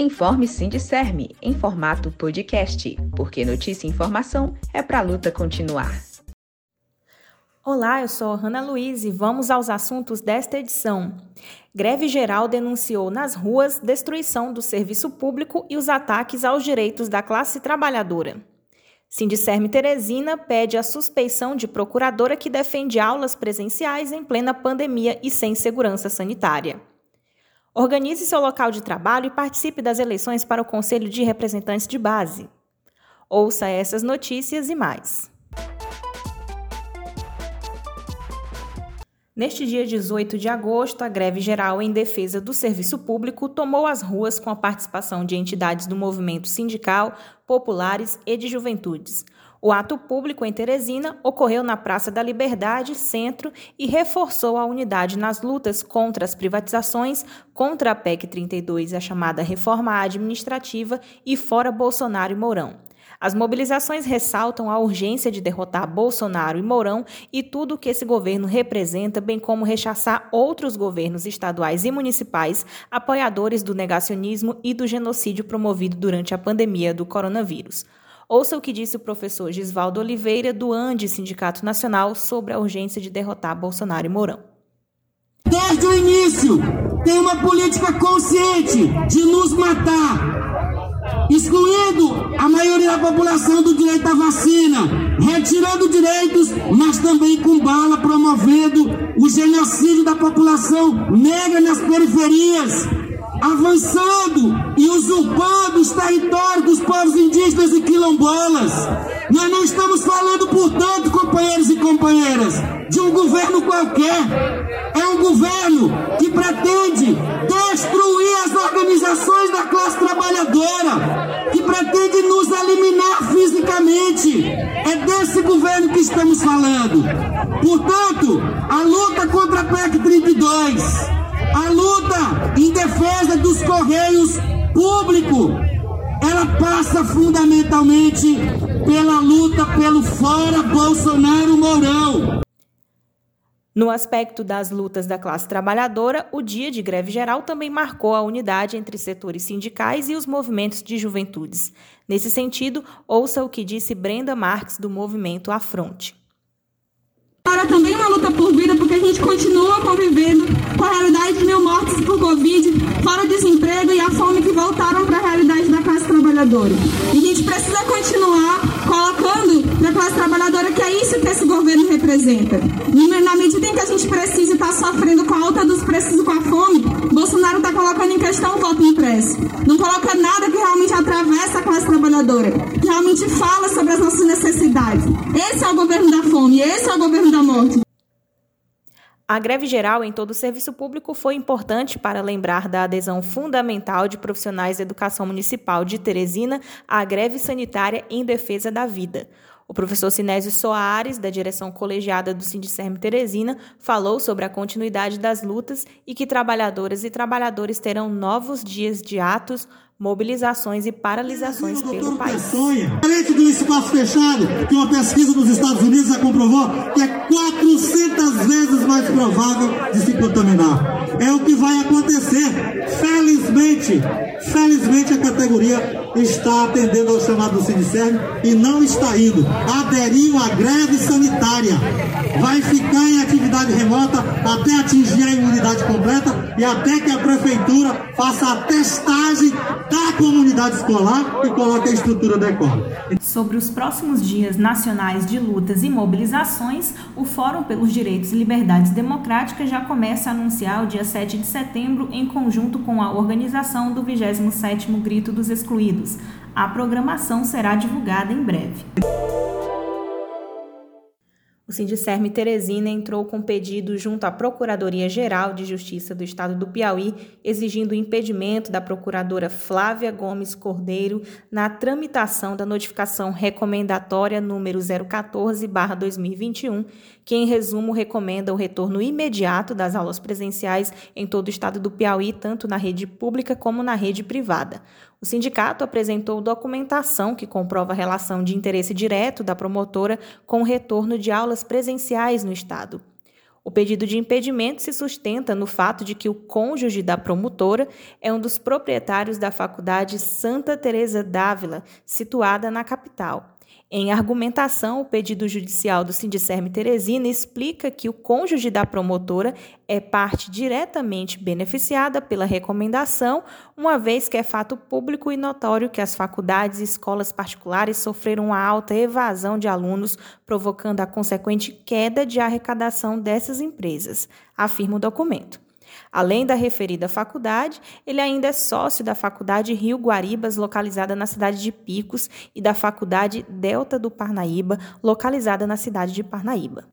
Informe Sindicerme em formato podcast, porque notícia e informação é para a luta continuar. Olá, eu sou Hanna Luiz e vamos aos assuntos desta edição. Greve geral denunciou nas ruas destruição do serviço público e os ataques aos direitos da classe trabalhadora. Sindicerme Teresina pede a suspeição de procuradora que defende aulas presenciais em plena pandemia e sem segurança sanitária. Organize seu local de trabalho e participe das eleições para o Conselho de Representantes de Base. Ouça essas notícias e mais. Neste dia 18 de agosto, a greve geral em defesa do serviço público tomou as ruas com a participação de entidades do movimento sindical, populares e de juventudes. O ato público em Teresina ocorreu na Praça da Liberdade, centro, e reforçou a unidade nas lutas contra as privatizações, contra a PEC 32, a chamada reforma administrativa, e fora Bolsonaro e Mourão. As mobilizações ressaltam a urgência de derrotar Bolsonaro e Mourão e tudo o que esse governo representa, bem como rechaçar outros governos estaduais e municipais apoiadores do negacionismo e do genocídio promovido durante a pandemia do coronavírus. Ouça o que disse o professor Gisvaldo Oliveira, do ANDE Sindicato Nacional, sobre a urgência de derrotar Bolsonaro e Mourão. Desde o início, tem uma política consciente de nos matar, excluindo a maioria da população do direito à vacina, retirando direitos, mas também com bala promovendo o genocídio da população negra nas periferias, avançando e usurpando os territórios dos povos indígenas e quilombolas. Nós não estamos falando, portanto, companheiros e companheiras, de um governo qualquer. É um governo que pretende destruir as organizações da classe trabalhadora, que pretende nos eliminar fisicamente. É desse governo que estamos falando. Portanto, a luta contra a PEC 32, a luta em defesa dos Correios público, ela passa fundamentalmente pela luta pelo fora Bolsonaro Mourão. No aspecto das lutas da classe trabalhadora, o dia de greve geral também marcou a unidade entre setores sindicais e os movimentos de juventudes. Nesse sentido, ouça o que disse Brenda Marques, do movimento Afronte. Agora também uma luta por vida, porque a gente continua convivendo com a realidade de mil mortes por Covid, fora desemprego e a fome que voltaram para a realidade da classe trabalhadora. E a gente precisa continuar colocando para a classe trabalhadora que é isso que esse governo representa. E na medida em que a gente precisa estar tá sofrendo com a alta dos preços e com a fome, Bolsonaro está colocando em questão o voto impresso. Não coloca nada que realmente atravessa a classe trabalhadora, que realmente fala sobre as nossas necessidades. Esse é o governo da fome, esse é o governo da morte. A greve geral em todo o serviço público foi importante para lembrar da adesão fundamental de profissionais da educação municipal de Teresina à greve sanitária em defesa da vida. O professor Sinésio Soares, da direção colegiada do Sindicerme Teresina, falou sobre a continuidade das lutas e que trabalhadoras e trabalhadores terão novos dias de atos, mobilizações e paralisações pelo país. Diferente do espaço fechado, que uma pesquisa dos Estados Unidos já comprovou que é 400 vezes mais provável de se contaminar. É o que vai acontecer. Felizmente, felizmente a categoria está atendendo ao chamado do e não está indo. Aderiu à greve sanitária. Vai ficar em atividade remota até atingir a imunidade completa e até que a prefeitura faça a testagem da comunidade escolar e coloque a estrutura da escola. Sobre os próximos dias nacionais de lutas e mobilizações, o Fórum pelos Direitos e Liberdades Democráticas já começa a anunciar o dia 7 de setembro em conjunto com a organização do 27º Grito dos Excluídos. A programação será divulgada em breve. Sindicerme Teresina entrou com pedido junto à Procuradoria-Geral de Justiça do Estado do Piauí, exigindo o impedimento da procuradora Flávia Gomes Cordeiro na tramitação da notificação recomendatória número 014/2021, que em resumo recomenda o retorno imediato das aulas presenciais em todo o estado do Piauí, tanto na rede pública como na rede privada. O sindicato apresentou documentação que comprova a relação de interesse direto da promotora com o retorno de aulas presenciais no Estado. O pedido de impedimento se sustenta no fato de que o cônjuge da promotora é um dos proprietários da Faculdade Santa Teresa d'Ávila, situada na capital. Em argumentação, o pedido judicial do Sindicerme Teresina explica que o cônjuge da promotora é parte diretamente beneficiada pela recomendação, uma vez que é fato público e notório que as faculdades e escolas particulares sofreram uma alta evasão de alunos, provocando a consequente queda de arrecadação dessas empresas, afirma o documento. Além da referida faculdade, ele ainda é sócio da Faculdade Rio Guaribas, localizada na cidade de Picos, e da Faculdade Delta do Parnaíba, localizada na cidade de Parnaíba.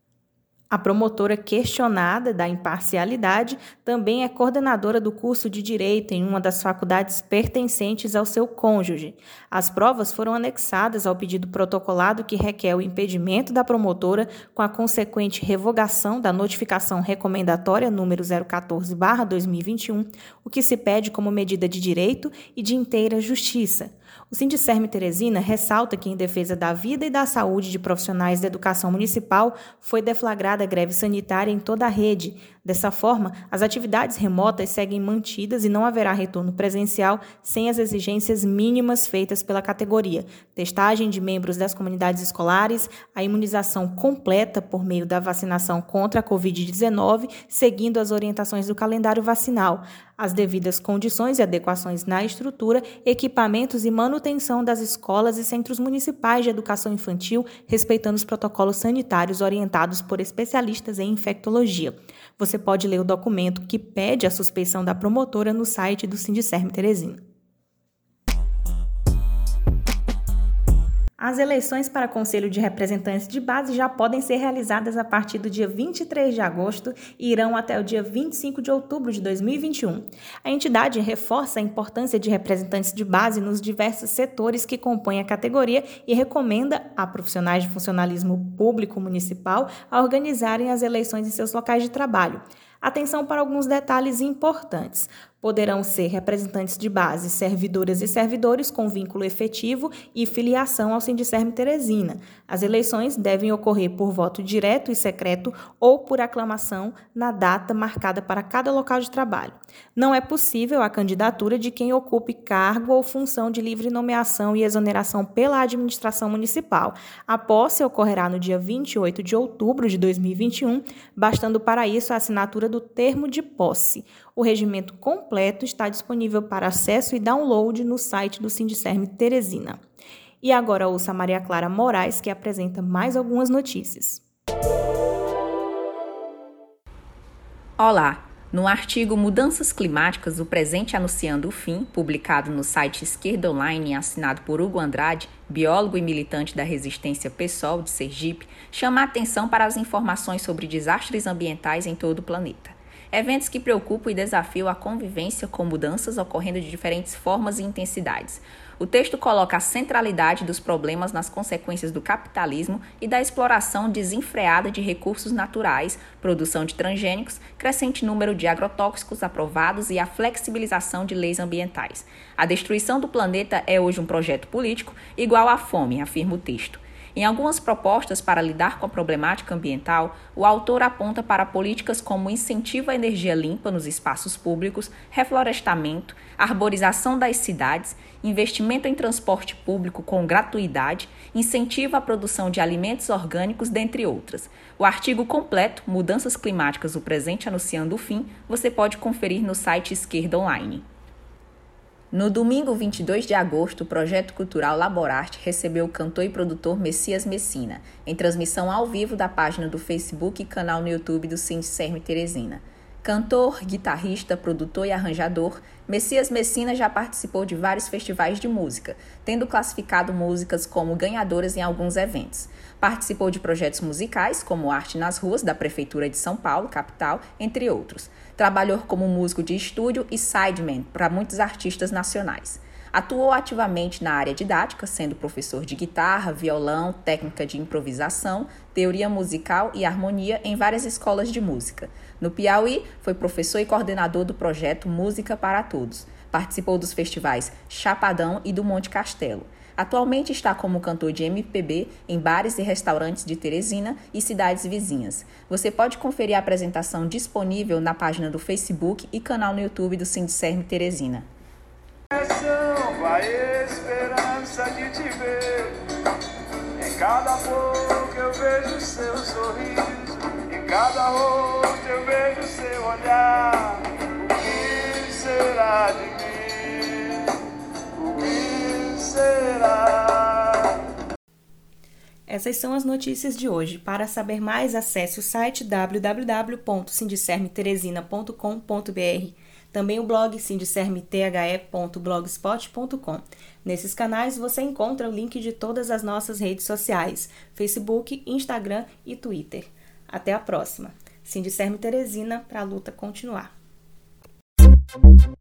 A promotora questionada da imparcialidade também é coordenadora do curso de Direito em uma das faculdades pertencentes ao seu cônjuge. As provas foram anexadas ao pedido protocolado que requer o impedimento da promotora com a consequente revogação da notificação recomendatória número 014/2021, o que se pede como medida de direito e de inteira justiça. O Sindicerme Teresina ressalta que, em defesa da vida e da saúde de profissionais da educação municipal, foi deflagrada greve sanitária em toda a rede, Dessa forma, as atividades remotas seguem mantidas e não haverá retorno presencial sem as exigências mínimas feitas pela categoria: testagem de membros das comunidades escolares, a imunização completa por meio da vacinação contra a Covid-19, seguindo as orientações do calendário vacinal, as devidas condições e adequações na estrutura, equipamentos e manutenção das escolas e centros municipais de educação infantil, respeitando os protocolos sanitários orientados por especialistas em infectologia. Você pode ler o documento que pede a suspeição da promotora no site do Sindicerme Teresina. As eleições para Conselho de Representantes de Base já podem ser realizadas a partir do dia 23 de agosto e irão até o dia 25 de outubro de 2021. A entidade reforça a importância de representantes de base nos diversos setores que compõem a categoria e recomenda a profissionais de funcionalismo público municipal a organizarem as eleições em seus locais de trabalho. Atenção para alguns detalhes importantes poderão ser representantes de base, servidoras e servidores com vínculo efetivo e filiação ao Sindicerme Teresina. As eleições devem ocorrer por voto direto e secreto ou por aclamação na data marcada para cada local de trabalho. Não é possível a candidatura de quem ocupe cargo ou função de livre nomeação e exoneração pela administração municipal. A posse ocorrerá no dia 28 de outubro de 2021, bastando para isso a assinatura do termo de posse. O regimento completo está disponível para acesso e download no site do Sindicerme Teresina. E agora ouça a Maria Clara Moraes, que apresenta mais algumas notícias. Olá! No artigo Mudanças Climáticas, o presente anunciando o fim, publicado no site Esquerda Online e assinado por Hugo Andrade, biólogo e militante da resistência PSOL de Sergipe, chama a atenção para as informações sobre desastres ambientais em todo o planeta. Eventos que preocupam e desafiam a convivência com mudanças ocorrendo de diferentes formas e intensidades. O texto coloca a centralidade dos problemas nas consequências do capitalismo e da exploração desenfreada de recursos naturais, produção de transgênicos, crescente número de agrotóxicos aprovados e a flexibilização de leis ambientais. A destruição do planeta é hoje um projeto político igual à fome, afirma o texto. Em algumas propostas para lidar com a problemática ambiental, o autor aponta para políticas como incentivo à energia limpa nos espaços públicos, reflorestamento, arborização das cidades, investimento em transporte público com gratuidade, incentivo à produção de alimentos orgânicos, dentre outras. O artigo completo, Mudanças Climáticas, o presente anunciando o fim, você pode conferir no site Esquerda Online. No domingo 22 de agosto, o projeto cultural Laborarte recebeu o cantor e produtor Messias Messina, em transmissão ao vivo da página do Facebook e canal no YouTube do Serme Teresina. Cantor, guitarrista, produtor e arranjador, Messias Messina já participou de vários festivais de música, tendo classificado músicas como ganhadoras em alguns eventos. Participou de projetos musicais como Arte nas Ruas, da Prefeitura de São Paulo, capital, entre outros. Trabalhou como músico de estúdio e sideman para muitos artistas nacionais. Atuou ativamente na área didática, sendo professor de guitarra, violão, técnica de improvisação, teoria musical e harmonia em várias escolas de música. No Piauí, foi professor e coordenador do projeto Música para Todos. Participou dos festivais Chapadão e do Monte Castelo. Atualmente está como cantor de MPB em bares e restaurantes de Teresina e cidades vizinhas. Você pode conferir a apresentação disponível na página do Facebook e canal no YouTube do Sindicerme Teresina. Vai esperança de te ver. Em cada boca eu vejo seu sorriso. Em cada rosto eu vejo seu olhar. O que será de mim? O que será? Essas são as notícias de hoje. Para saber mais, acesse o site www.sindicermeteresina.com.br também o blog sindicermethe.blogspot.com. Nesses canais você encontra o link de todas as nossas redes sociais: Facebook, Instagram e Twitter. Até a próxima. Sindicerme Teresina para a luta continuar. Música